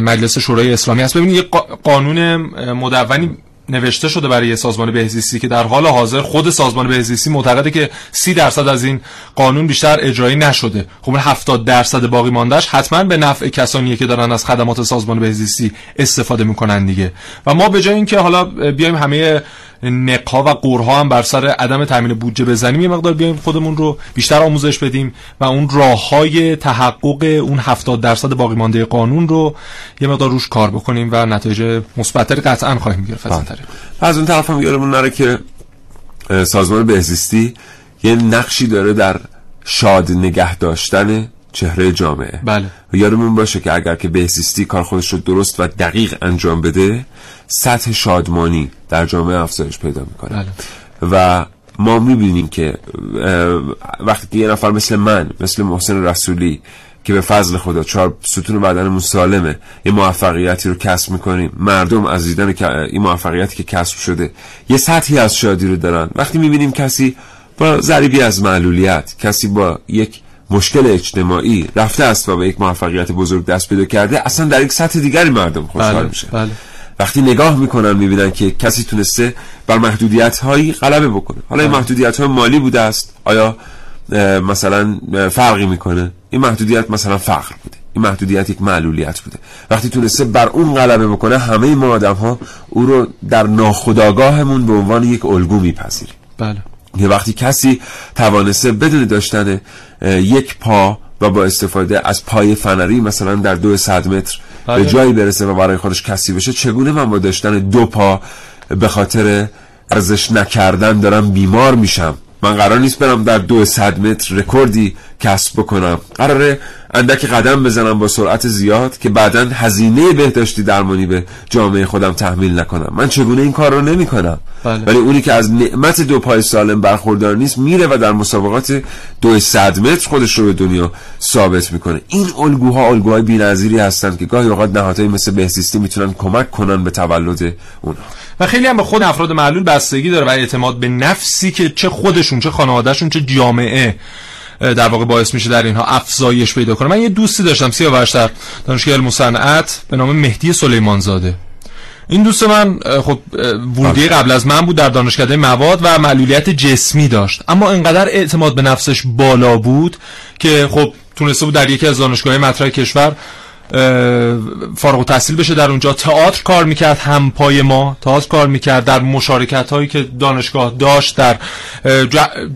مجلس شورای اسلامی هست. ببینید یک قانون مدونی نوشته شده برای سازمان بهزیستی که در حال حاضر خود سازمان بهزیستی معتقده که سی درصد از این قانون بیشتر اجرایی نشده. خب 70 درصد باقی ماندهش حتما به نفع کسانیه که دارن از خدمات سازمان بهزیستی استفاده می‌کنن دیگه. و ما به جای اینکه حالا بیایم همه نقها و قورها هم بر سر عدم تامین بودجه بزنیم یه مقدار بیایم خودمون رو بیشتر آموزش بدیم و اون راه های تحقق اون 70 درصد باقی مانده قانون رو یه مقدار روش کار بکنیم و نتایج مثبتتری قطعا خواهیم گرفت از این طریق. از اون طرف هم یادمون نره که سازمان بهزیستی یه نقشی داره در شاد نگه داشتن چهره جامعه. بله. و یادمون باشه که اگر که بهزیستی کار خودش رو درست و دقیق انجام بده سطح شادمانی در جامعه افزایش پیدا می‌کنه بله. و ما می‌بینیم که وقتی یه نفر مثل من مثل محسن رسولی که به فضل خدا چهار ستون بدنمون سالمه یه موفقیتی رو کسب می‌کنیم مردم از دیدن این موفقیتی که کسب شده یه سطحی از شادی رو دارن وقتی می‌بینیم کسی با ضریبی از معلولیت کسی با یک مشکل اجتماعی رفته است و به یک موفقیت بزرگ دست پیدا کرده اصلا در یک سطح دیگری مردم خوشحال بله. میشه بله. وقتی نگاه می‌کنن می‌بینن که کسی تونسته بر محدودیت هایی غلبه بکنه. حالا این محدودیت های مالی بوده است. آیا مثلا فرقی می‌کنه؟ این محدودیت مثلا فقر بوده. این محدودیت یک معلولیت بوده. وقتی تونسته بر اون غلبه بکنه همه ما آدم ها او رو در ناخودآگاهمون به عنوان یک الگو میپذیریم. بله. یه وقتی کسی توانسته بدون داشتن یک پا و با استفاده از پای فنری مثلا در دو صد متر به جایی برسه و برای خودش کسی بشه چگونه من با داشتن دو پا به خاطر ارزش نکردن دارم بیمار میشم؟ من قرار نیست برم در دو صد متر رکوردی کسب بکنم. قراره اندک قدم بزنم با سرعت زیاد که بعدا هزینه بهداشتی درمانی به جامعه خودم تحمیل نکنم. من چگونه این کار رو نمی کنم بله. ولی اونی که از نعمت دو پای سالم برخوردار نیست میره و در مسابقات دو صد متر خودش رو به دنیا ثابت می‌کنه. این الگوها الگوهای بی‌نظیری هستند که گاهی اوقات نهادهایی مثل بهزیستی می‌تونن کمک کنن به تولد اونها و خیلی هم به خود افراد معلول بستگی داره و اعتماد به نفسی که چه خودشون چه خانوادهشون چه جامعه. در واقع باعث میشه در اینها افزایش پیدا کنه. من یه دوستی داشتم سیاوش در دانشگاه علم صنعت به نام مهدی سلیمانزاده. این دوست من خب ورودی قبل از من بود در دانشکده مواد و معلولیت جسمی داشت. اما انقدر اعتماد به نفسش بالا بود که خب تونسته بود در یکی از دانشگاه مطرح کشور فارغ تحصیل بشه در اونجا. تئاتر کار می‌کرد هم پای ما تئاتر کار می‌کرد. در مشارکت هایی که دانشگاه داشت در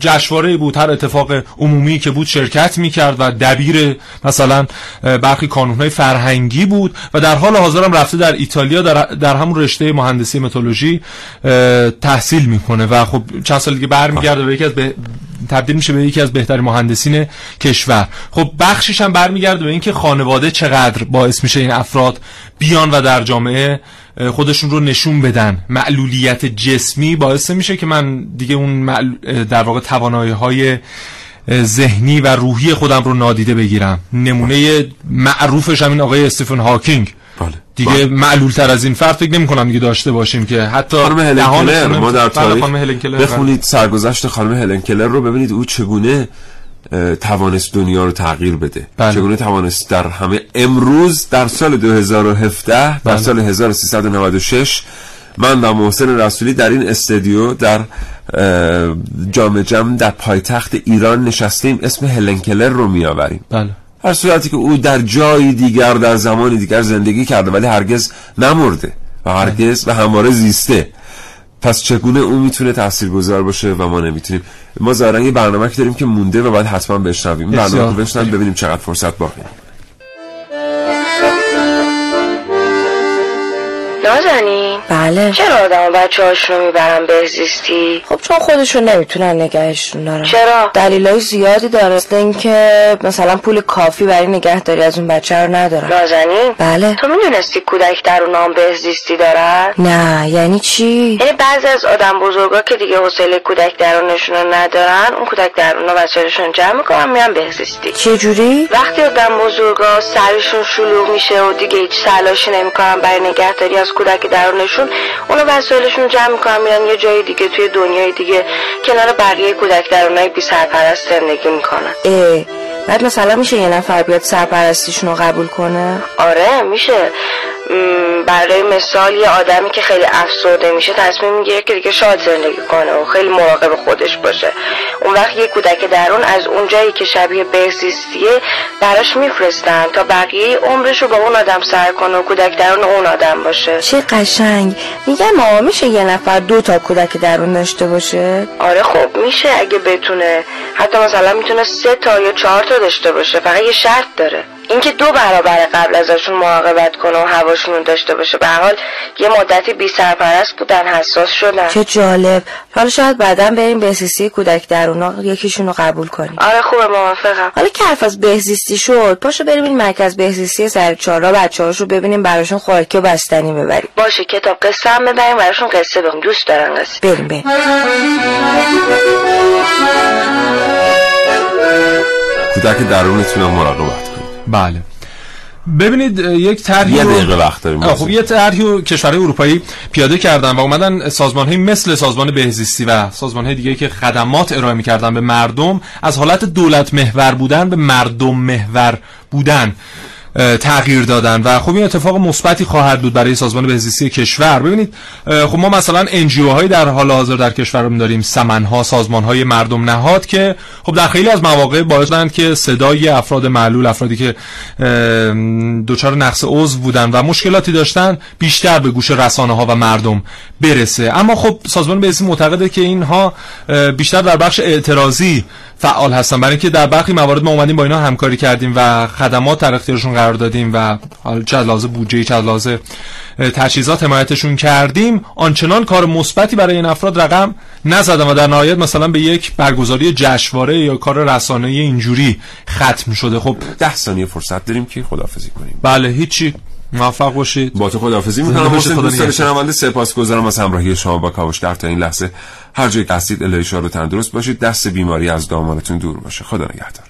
جشنواره بود هر اتفاق عمومی که بود شرکت می‌کرد و دبیر مثلا برخی کانون های فرهنگی بود و در حال حاضر هم رفته در ایتالیا در, در همون رشته مهندسی متولوژی تحصیل می‌کنه. و خب چند سال دیگه برمیگرده به یکی از تبدیل میشه به یکی از بهترین مهندسین کشور. خب بخشش هم برمیگرده به اینکه خانواده چقدر باعث میشه این افراد بیان و در جامعه خودشون رو نشون بدن. معلولیت جسمی باعث میشه که من دیگه اون در واقع توانایی های ذهنی و روحی خودم رو نادیده بگیرم. نمونه معروفش همین آقای استیفن هاکینگ. بله. دیگه بله. معلول تر از این فرد فکر نمی کنم دیگه داشته باشیم که حتی خانم هلن کلر ما در تاریخ بخونید سرگذشت خانم هلن کلر رو ببینید او چگونه توانست دنیا رو تغییر بده بله. چگونه توانست در همه امروز در سال 2017 در سال 1396 من و محسن رسولی در این استودیو در جام جم در پایتخت ایران نشستیم اسم هلن کلر رو میآوریم بله هر صورتی که او در جایی دیگر در زمانی دیگر زندگی کرده ولی هرگز نمرده و هرگز و همواره زیسته. پس چگونه او می‌تونه تاثیرگذار باشه و ما نمی‌تونیم؟ ما ظاهرا یه برنامه که داریم که مونده و باید حتما بشنویم. برنامه رو بشنویم ببینیم چقدر فرصت باقی. نازنین بله. چرا آدم بچه هاشونو می‌برن بهزیستی خب چون خودشون نمی‌تونن نگهشون دارن. چرا؟ دلیلای زیادی داره. مثل اینکه مثلا پول کافی برای نگهداری از اون بچه رو ندارن. نازنین؟ بله. تو می‌دونستی کودک در اون بهزیستی دارن؟ نه یعنی چی؟ یعنی بعضی از آدم بزرگا که دیگه حوصله کودک درونشون رو ندارن اون کودک درون وسایلشون جمع می‌کنن میان بهزیستی چه جوری وقتی آدم بزرگا سرشون شلوغ میشه و دیگه هیچ تلاشی نمی‌کنن برای نگهداری از کودک درونشون اونو وسایلشون جمع می‌کنن میرن یه جای دیگه توی دنیای دیگه کنار بقیه کودک درونای بی سرپرست زندگی می‌کنن. اه بعد مثلا میشه یه نفر بیاد سرپرستیشون رو قبول کنه؟ آره میشه. برای مثال یه آدمی که خیلی افسرده میشه تصمیم می‌گیره که دیگه شاد زندگی کنه و خیلی مراقب خودش باشه. اون وقت یه کودک درون از اون جایی که شبیه بهزیستیه براش میفرستن تا بقیه عمرش رو با اون آدم سر کنه و کودک درون اون آدم باشه. چه قشنگ. میگم ما میشه یه نفر دو تا کودک درون داشته باشه؟ آره خب میشه اگه بتونه. حتی مثلا می‌تونه سه تا یا چهار تا داشته باشه فقط یه شرط داره. اینکه دو برابر قبل ازشون مراقبت کنه و هواشون داشته باشه به حال یه مدتی بی سرپرست بودن حساس شدن. چه جالب. حالا شاید بعدا بریم بهزیستی کودک درونا یکیشون رو قبول کنیم. آره خوبه موافقم. حالا که حرف از بهزیستی شد پاشو بریم این مرکز بهزیستی سر چهارراه بچه‌هاشو ببینیم براشون خوراکی و بستنی ببریم. باشه کتاب قصه هم ببریم براشون قصه بگیم دوست دارن قصه. بریم بریم. کودک درونتون مراقبت بله. ببینید یک طرحی یه دقیقه وقت داریم. خب یه طرحی رو کشورهای اروپایی پیاده کردن و اومدن سازمان مثل سازمان بهزیستی و سازمان های دیگه که خدمات ارائه می‌کردن به مردم از حالت دولت محور بودن به مردم محور بودن. تغییر دادن. و خب این اتفاق مثبتی خواهد بود برای سازمان بهزیستی کشور. ببینید خب ما مثلا انجیو هایی در حال حاضر در کشورمون داریم. سمن ها سازمان های مردم نهاد که خب در خیلی از مواقع باعث شدن که صدای افراد معلول افرادی که دچار نقص عضو بودن و مشکلاتی داشتن بیشتر به گوش رسانه ها و مردم برسه. اما خب سازمان بهزیستی معتقده که اینها بیشتر در بخش اعتراضی فعال هستن. برای اینکه در برخی موارد ما اومدیم با اینا همکاری کردیم و خدمات در اختیارشون قرار دادیم و حالا چه لازم بودجه چه لازم تجهیزات حمایتشون کردیم. آنچنان کار مثبتی برای این افراد رقم نزدم و در نهایت مثلا به یک برگزاری جشنواره یا کار رسانه اینجوری ختم شده. خب ده ثانیه فرصت داریم که خدافزی کنیم. بله هیچی. موفق باشید. با تو خداحافظی می‌کنم. حسین دوستان شنونده سپاسگزارم از همراهی شما با کاوشگر تا این لحظه. هر جای قصدید الهی شاد و تندرست باشید. دست بیماری از دامانتون دور باشه. خدا نگهدار.